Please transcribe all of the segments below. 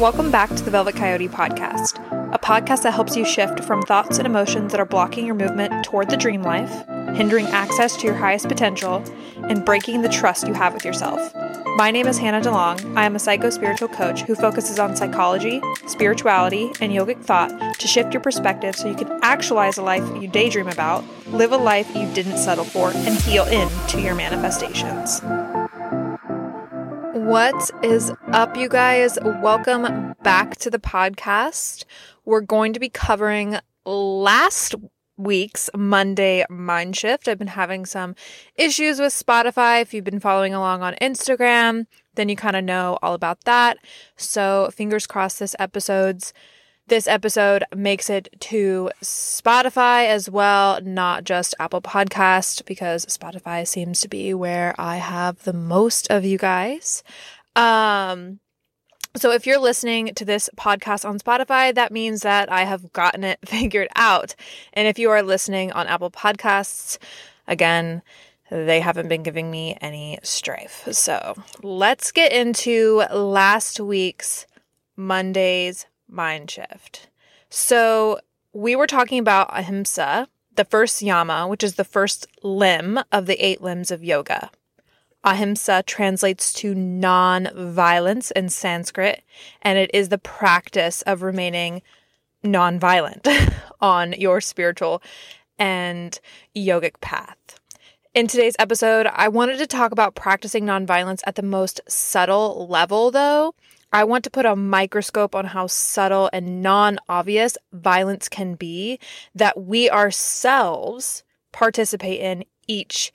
Welcome back to the Velvet Coyote podcast, a podcast that helps you shift from thoughts and emotions that are blocking your movement toward the dream life, hindering access to your highest potential, and breaking the trust you have with yourself. My name is Hanna DeLong. I am a psycho spiritual coach who focuses on psychology, spirituality, and yogic thought to shift your perspective so you can actualize a life you daydream about, live a life you didn't settle for, and heal into your manifestations. What is up, you guys? Welcome back to the podcast. We're going to be covering last week's Monday mind shift. I've been having some issues with Spotify. If you've been following along on Instagram, then you kind of know all about that. So, fingers crossed this episode's this episode makes it to Spotify as well, not just Apple Podcast, because Spotify seems to be where I have the most of you guys. Um, so if you're listening to this podcast on Spotify, that means that I have gotten it figured out. And if you are listening on Apple Podcasts, again, they haven't been giving me any strife. So let's get into last week's Monday's mind shift. So we were talking about ahimsa, the first yama, which is the first limb of the eight limbs of yoga. Ahimsa translates to non violence in Sanskrit, and it is the practice of remaining non violent on your spiritual and yogic path. In today's episode, I wanted to talk about practicing nonviolence at the most subtle level, though, I want to put a microscope on how subtle and non obvious violence can be that we ourselves participate in each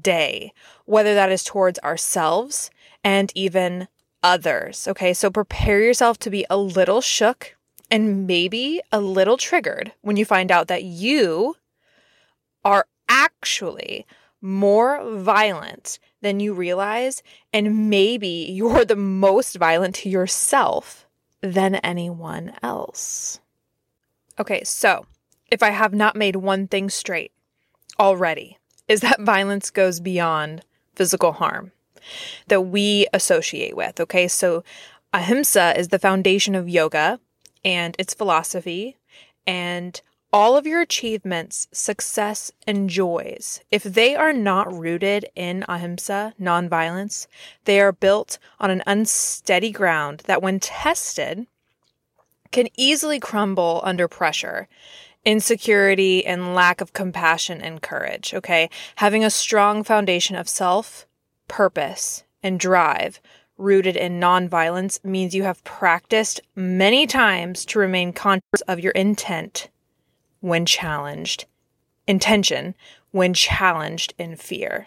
day, whether that is towards ourselves and even others. Okay, so prepare yourself to be a little shook and maybe a little triggered when you find out that you are actually more violent than you realize, and maybe you're the most violent to yourself than anyone else. Okay, so if I have not made one thing straight already, is that violence goes beyond physical harm that we associate with. Okay, so ahimsa is the foundation of yoga and its philosophy, and all of your achievements, success, and joys, if they are not rooted in ahimsa, nonviolence, they are built on an unsteady ground that, when tested, can easily crumble under pressure. Insecurity and lack of compassion and courage. Okay. Having a strong foundation of self, purpose, and drive rooted in nonviolence means you have practiced many times to remain conscious of your intent when challenged, intention when challenged in fear.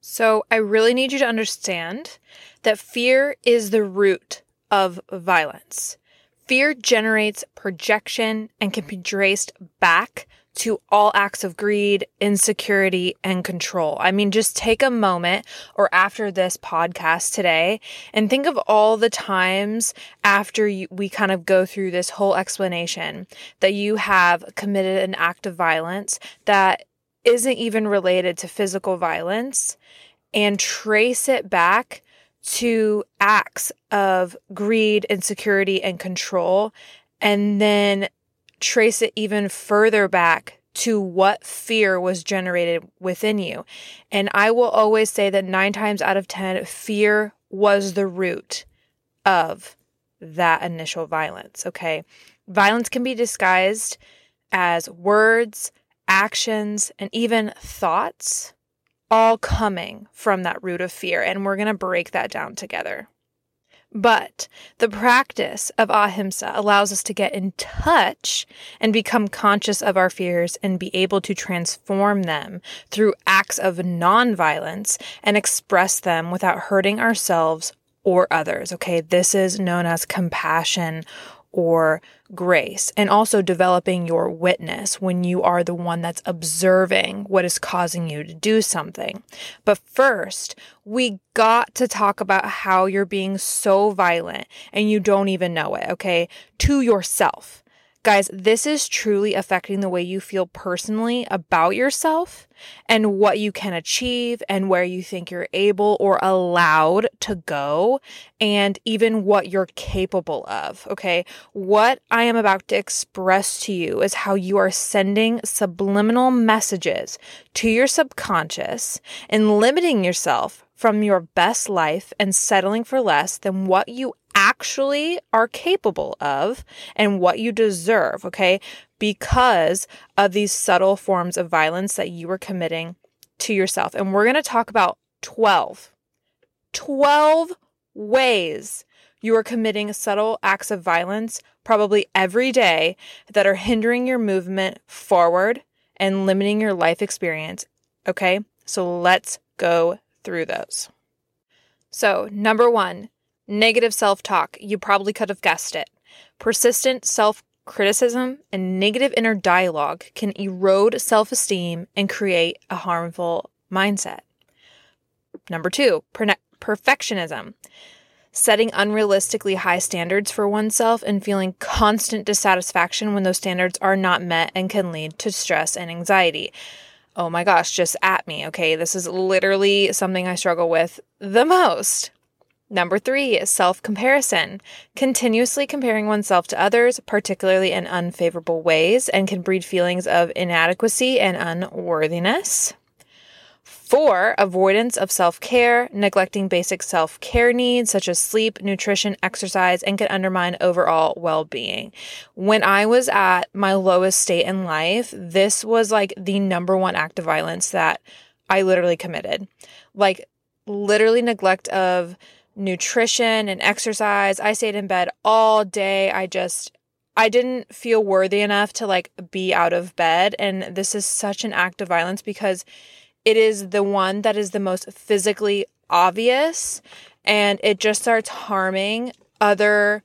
So, I really need you to understand that fear is the root of violence. Fear generates projection and can be traced back to all acts of greed, insecurity, and control. I mean, just take a moment or after this podcast today and think of all the times after you, we kind of go through this whole explanation that you have committed an act of violence that isn't even related to physical violence and trace it back to acts of greed, insecurity, and control. And then trace it even further back to what fear was generated within you. And I will always say that nine times out of 10, fear was the root of that initial violence. Okay. Violence can be disguised as words, actions, and even thoughts, all coming from that root of fear. And we're going to break that down together. But the practice of ahimsa allows us to get in touch and become conscious of our fears and be able to transform them through acts of nonviolence and express them without hurting ourselves or others. Okay, this is known as compassion or grace, and also developing your witness when you are the one that's observing what is causing you to do something. But first, we got to talk about how you're being so violent and you don't even know it, okay? To yourself. Guys, this is truly affecting the way you feel personally about yourself and what you can achieve and where you think you're able or allowed to go and even what you're capable of. Okay. What I am about to express to you is how you are sending subliminal messages to your subconscious and limiting yourself from your best life and settling for less than what you actually are capable of and what you deserve, okay? Because of these subtle forms of violence that you are committing to yourself. And we're going to talk about 12, 12 ways you are committing subtle acts of violence probably every day that are hindering your movement forward and limiting your life experience. Okay, so let's go through those. So, number one, Negative self talk. You probably could have guessed it. Persistent self criticism and negative inner dialogue can erode self esteem and create a harmful mindset. Number two, per- perfectionism. Setting unrealistically high standards for oneself and feeling constant dissatisfaction when those standards are not met and can lead to stress and anxiety. Oh my gosh, just at me, okay? This is literally something I struggle with the most. Number three is self comparison. Continuously comparing oneself to others, particularly in unfavorable ways, and can breed feelings of inadequacy and unworthiness. Four, avoidance of self care, neglecting basic self care needs such as sleep, nutrition, exercise, and can undermine overall well being. When I was at my lowest state in life, this was like the number one act of violence that I literally committed. Like, literally neglect of nutrition and exercise. I stayed in bed all day. I just I didn't feel worthy enough to like be out of bed and this is such an act of violence because it is the one that is the most physically obvious and it just starts harming other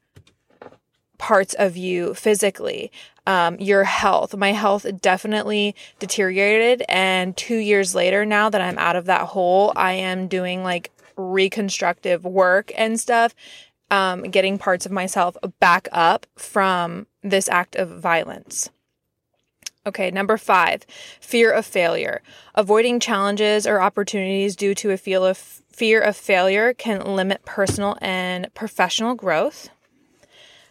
parts of you physically. Um, your health. My health definitely deteriorated. And two years later, now that I'm out of that hole, I am doing like reconstructive work and stuff, um, getting parts of myself back up from this act of violence. Okay, number five, fear of failure. Avoiding challenges or opportunities due to a feel of fear of failure can limit personal and professional growth.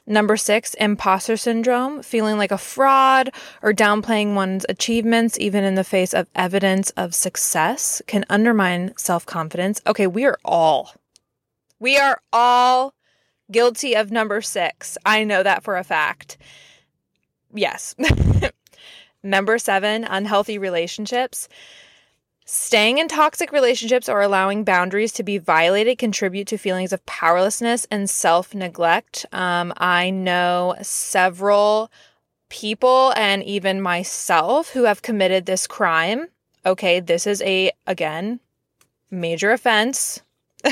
Number six, imposter syndrome, feeling like a fraud or downplaying one's achievements, even in the face of evidence of success, can undermine self confidence. Okay, we are all, we are all guilty of number six. I know that for a fact. Yes. number seven, unhealthy relationships. Staying in toxic relationships or allowing boundaries to be violated contribute to feelings of powerlessness and self neglect. Um, I know several people and even myself who have committed this crime. Okay, this is a, again, major offense.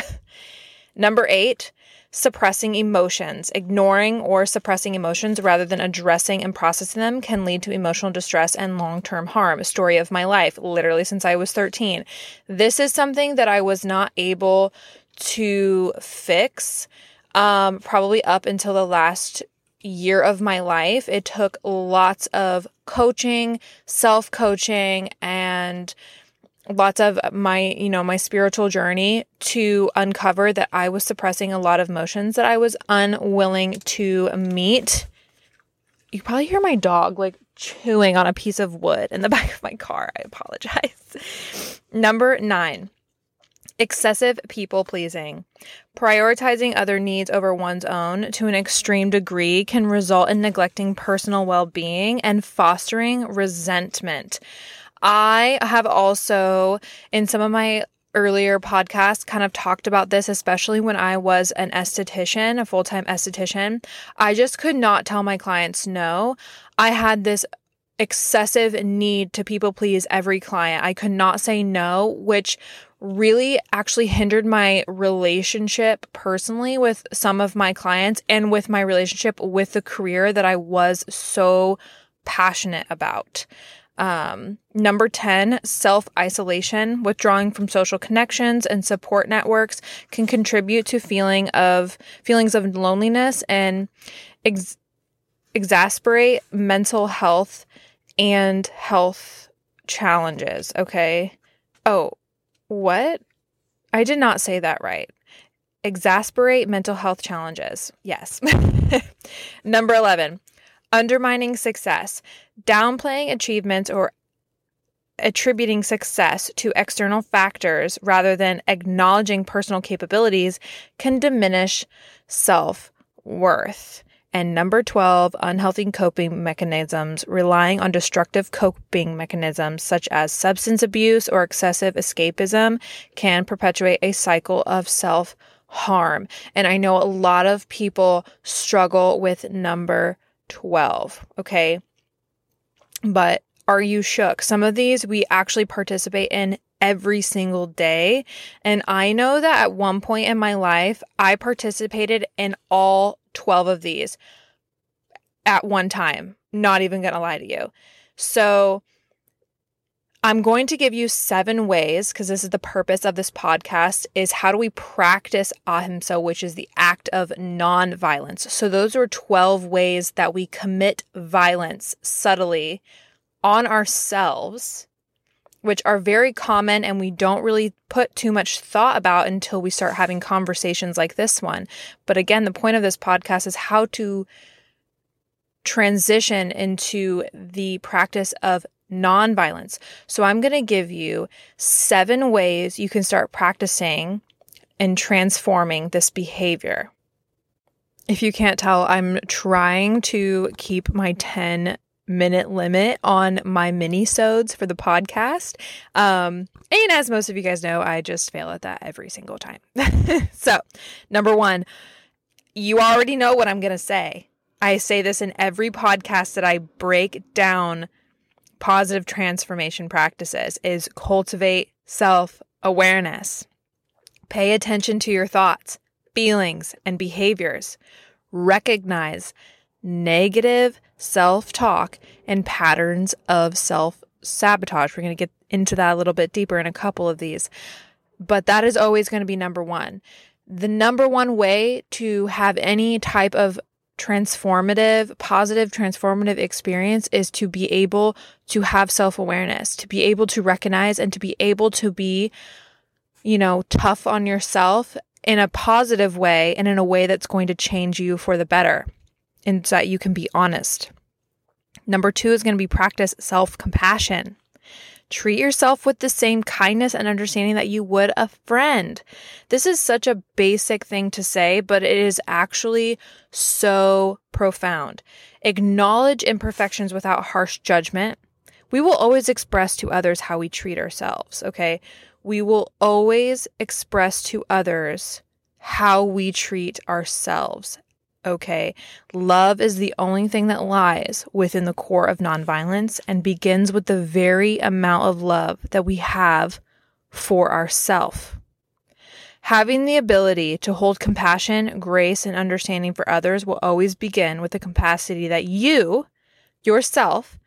Number eight, suppressing emotions. Ignoring or suppressing emotions rather than addressing and processing them can lead to emotional distress and long term harm. A story of my life, literally since I was 13. This is something that I was not able to fix um, probably up until the last year of my life. It took lots of coaching, self coaching, and lots of my, you know, my spiritual journey to uncover that I was suppressing a lot of emotions that I was unwilling to meet. You probably hear my dog like chewing on a piece of wood in the back of my car. I apologize. Number nine, excessive people pleasing. Prioritizing other needs over one's own to an extreme degree can result in neglecting personal well being and fostering resentment. I have also, in some of my earlier podcasts, kind of talked about this, especially when I was an esthetician, a full time esthetician. I just could not tell my clients no. I had this excessive need to people please every client. I could not say no, which really actually hindered my relationship personally with some of my clients and with my relationship with the career that I was so passionate about. Um, number 10, self isolation, withdrawing from social connections and support networks can contribute to feeling of feelings of loneliness and ex- exasperate mental health and health challenges. Okay. Oh, what? I did not say that right. Exasperate mental health challenges. Yes. Number 11, undermining success, downplaying achievements or attributing success to external factors rather than acknowledging personal capabilities can diminish self worth. And number 12, unhealthy coping mechanisms, relying on destructive coping mechanisms such as substance abuse or excessive escapism, can perpetuate a cycle of self harm. And I know a lot of people struggle with number 12, okay? But are you shook? Some of these we actually participate in every single day. And I know that at one point in my life, I participated in all 12 of these at one time. Not even going to lie to you. So, I'm going to give you seven ways because this is the purpose of this podcast is how do we practice ahimsa which is the act of non-violence. So those are 12 ways that we commit violence subtly on ourselves which are very common and we don't really put too much thought about until we start having conversations like this one. But again, the point of this podcast is how to transition into the practice of nonviolence. So I'm going to give you seven ways you can start practicing and transforming this behavior. If you can't tell, I'm trying to keep my 10 minute limit on my mini sodes for the podcast. Um, and as most of you guys know, I just fail at that every single time. so, number one, you already know what I'm going to say. I say this in every podcast that I break down positive transformation practices is cultivate self awareness. Pay attention to your thoughts, feelings, and behaviors. Recognize negative self talk and patterns of self sabotage. We're going to get into that a little bit deeper in a couple of these, but that is always going to be number one. The number one way to have any type of transformative, positive, transformative experience is to be able to have self awareness, to be able to recognize and to be able to be, you know, tough on yourself in a positive way and in a way that's going to change you for the better and that you can be honest. Number two is going to be practice self compassion. Treat yourself with the same kindness and understanding that you would a friend. This is such a basic thing to say, but it is actually so profound. Acknowledge imperfections without harsh judgment. We will always express to others how we treat ourselves, okay? We will always express to others how we treat ourselves okay. Love is the only thing that lies within the core of nonviolence and begins with the very amount of love that we have for ourself. Having the ability to hold compassion, grace, and understanding for others will always begin with the capacity that you, yourself,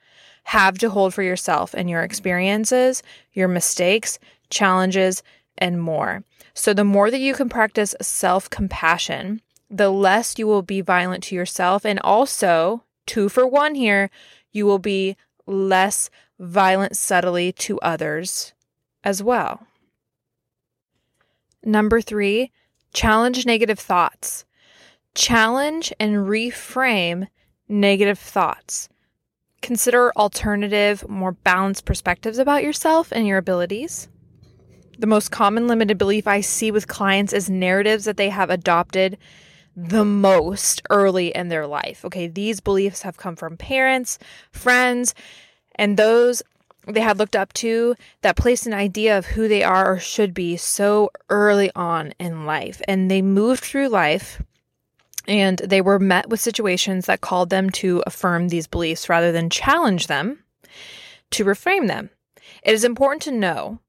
have to hold for yourself and your experiences, your mistakes, challenges, and more. So, the more that you can practice self compassion, the less you will be violent to yourself. And also, two for one here, you will be less violent subtly to others as well. Number three, challenge negative thoughts. Challenge and reframe negative thoughts. Consider alternative, more balanced perspectives about yourself and your abilities. The most common limited belief I see with clients is narratives that they have adopted the most early in their life. Okay, these beliefs have come from parents, friends, and those they had looked up to that placed an idea of who they are or should be so early on in life. And they moved through life and they were met with situations that called them to affirm these beliefs rather than challenge them to reframe them. It is important to know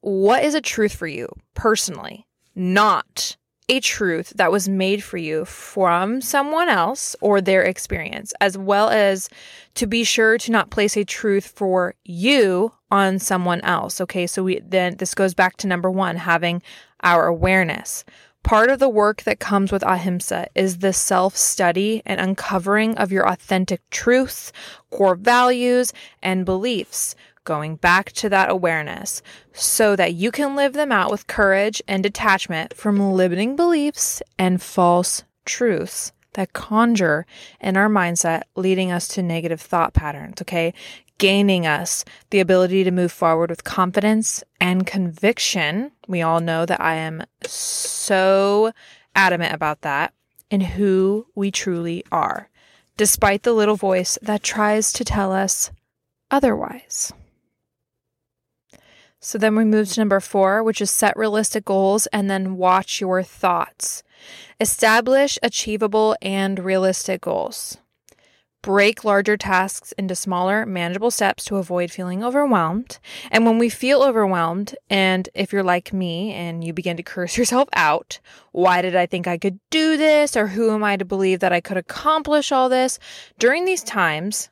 what is a truth for you personally, not a truth that was made for you from someone else or their experience, as well as to be sure to not place a truth for you on someone else. Okay, so we then this goes back to number one having our awareness. Part of the work that comes with ahimsa is the self study and uncovering of your authentic truths, core values, and beliefs, going back to that awareness so that you can live them out with courage and detachment from limiting beliefs and false truths that conjure in our mindset, leading us to negative thought patterns, okay? Gaining us the ability to move forward with confidence and conviction. We all know that I am so adamant about that in who we truly are, despite the little voice that tries to tell us otherwise. So then we move to number four, which is set realistic goals and then watch your thoughts. Establish achievable and realistic goals. Break larger tasks into smaller, manageable steps to avoid feeling overwhelmed. And when we feel overwhelmed, and if you're like me and you begin to curse yourself out, why did I think I could do this? Or who am I to believe that I could accomplish all this? During these times,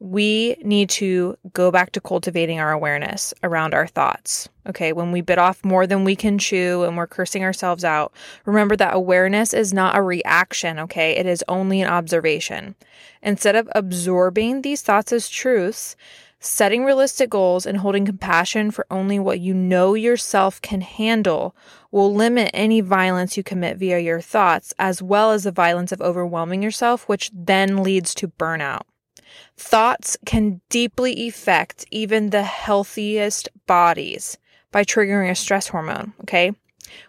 we need to go back to cultivating our awareness around our thoughts. Okay, when we bit off more than we can chew and we're cursing ourselves out, remember that awareness is not a reaction, okay? It is only an observation. Instead of absorbing these thoughts as truths, setting realistic goals and holding compassion for only what you know yourself can handle will limit any violence you commit via your thoughts, as well as the violence of overwhelming yourself, which then leads to burnout. Thoughts can deeply affect even the healthiest bodies by triggering a stress hormone, okay?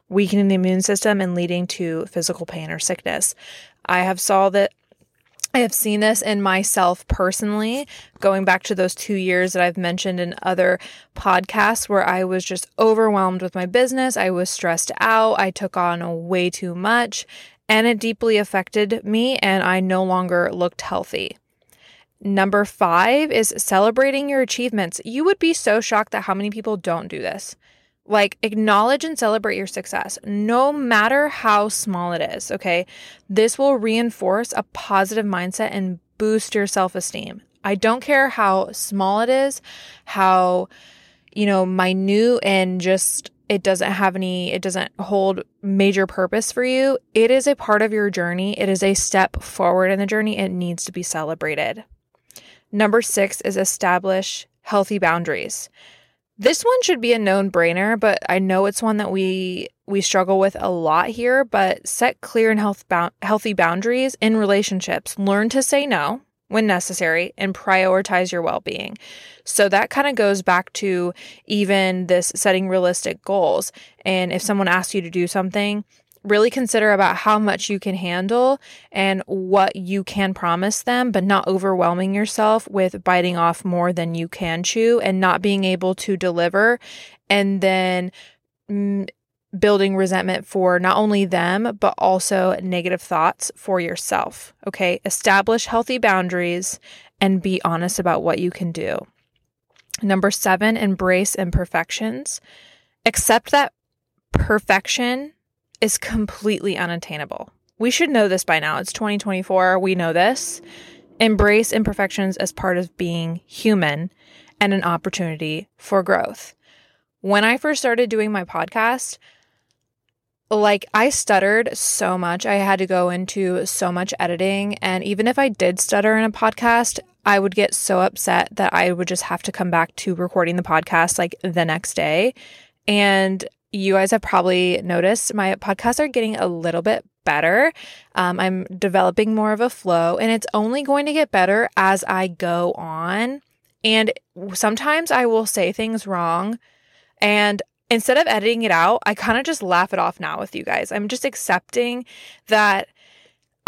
Weakening the immune system and leading to physical pain or sickness. I have saw that I have seen this in myself personally, going back to those two years that I've mentioned in other podcasts where I was just overwhelmed with my business. I was stressed out. I took on way too much and it deeply affected me, and I no longer looked healthy. Number five is celebrating your achievements. You would be so shocked at how many people don't do this. Like, acknowledge and celebrate your success, no matter how small it is. Okay. This will reinforce a positive mindset and boost your self esteem. I don't care how small it is, how, you know, minute and just it doesn't have any, it doesn't hold major purpose for you. It is a part of your journey. It is a step forward in the journey. It needs to be celebrated. Number six is establish healthy boundaries. This one should be a known brainer, but I know it's one that we we struggle with a lot here, but set clear and health healthy boundaries in relationships. Learn to say no when necessary and prioritize your well-being. So that kind of goes back to even this setting realistic goals. And if someone asks you to do something, really consider about how much you can handle and what you can promise them, but not overwhelming yourself with biting off more than you can chew and not being able to deliver. And then mm, building resentment for not only them, but also negative thoughts for yourself. Okay. Establish healthy boundaries and be honest about what you can do. Number seven, embrace imperfections. Accept that perfection is completely unattainable. We should know this by now. It's 2024. We know this. Embrace imperfections as part of being human and an opportunity for growth. When I first started doing my podcast, like I stuttered so much. I had to go into so much editing. And even if I did stutter in a podcast, I would get so upset that I would just have to come back to recording the podcast like the next day. And you guys have probably noticed my podcasts are getting a little bit better. Um, I'm developing more of a flow, and it's only going to get better as I go on. And sometimes I will say things wrong. And instead of editing it out, I kind of just laugh it off now with you guys. I'm just accepting that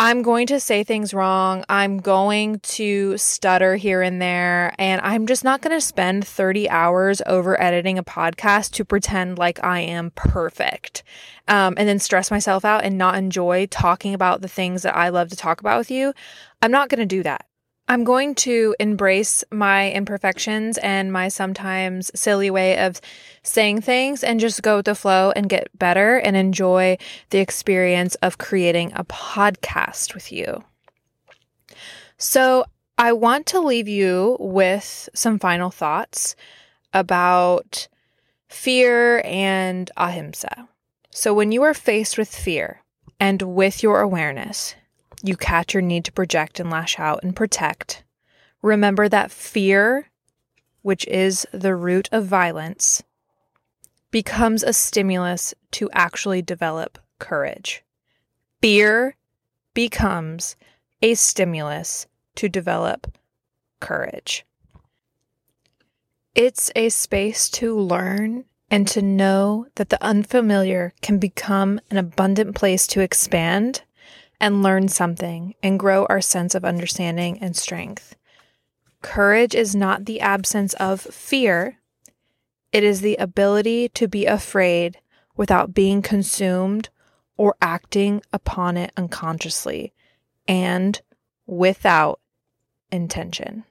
I'm going to say things wrong. I'm going to stutter here and there. And I'm just not going to spend 30 hours over editing a podcast to pretend like I am perfect um, and then stress myself out and not enjoy talking about the things that I love to talk about with you. I'm not going to do that. I'm going to embrace my imperfections and my sometimes silly way of saying things and just go with the flow and get better and enjoy the experience of creating a podcast with you. So, I want to leave you with some final thoughts about fear and ahimsa. So, when you are faced with fear and with your awareness, you catch your need to project and lash out and protect. Remember that fear, which is the root of violence, becomes a stimulus to actually develop courage. Fear becomes a stimulus to develop courage. It's a space to learn and to know that the unfamiliar can become an abundant place to expand and learn something and grow our sense of understanding and strength. Courage is not the absence of fear, it is the ability to be afraid without being consumed or acting upon it unconsciously and without intention.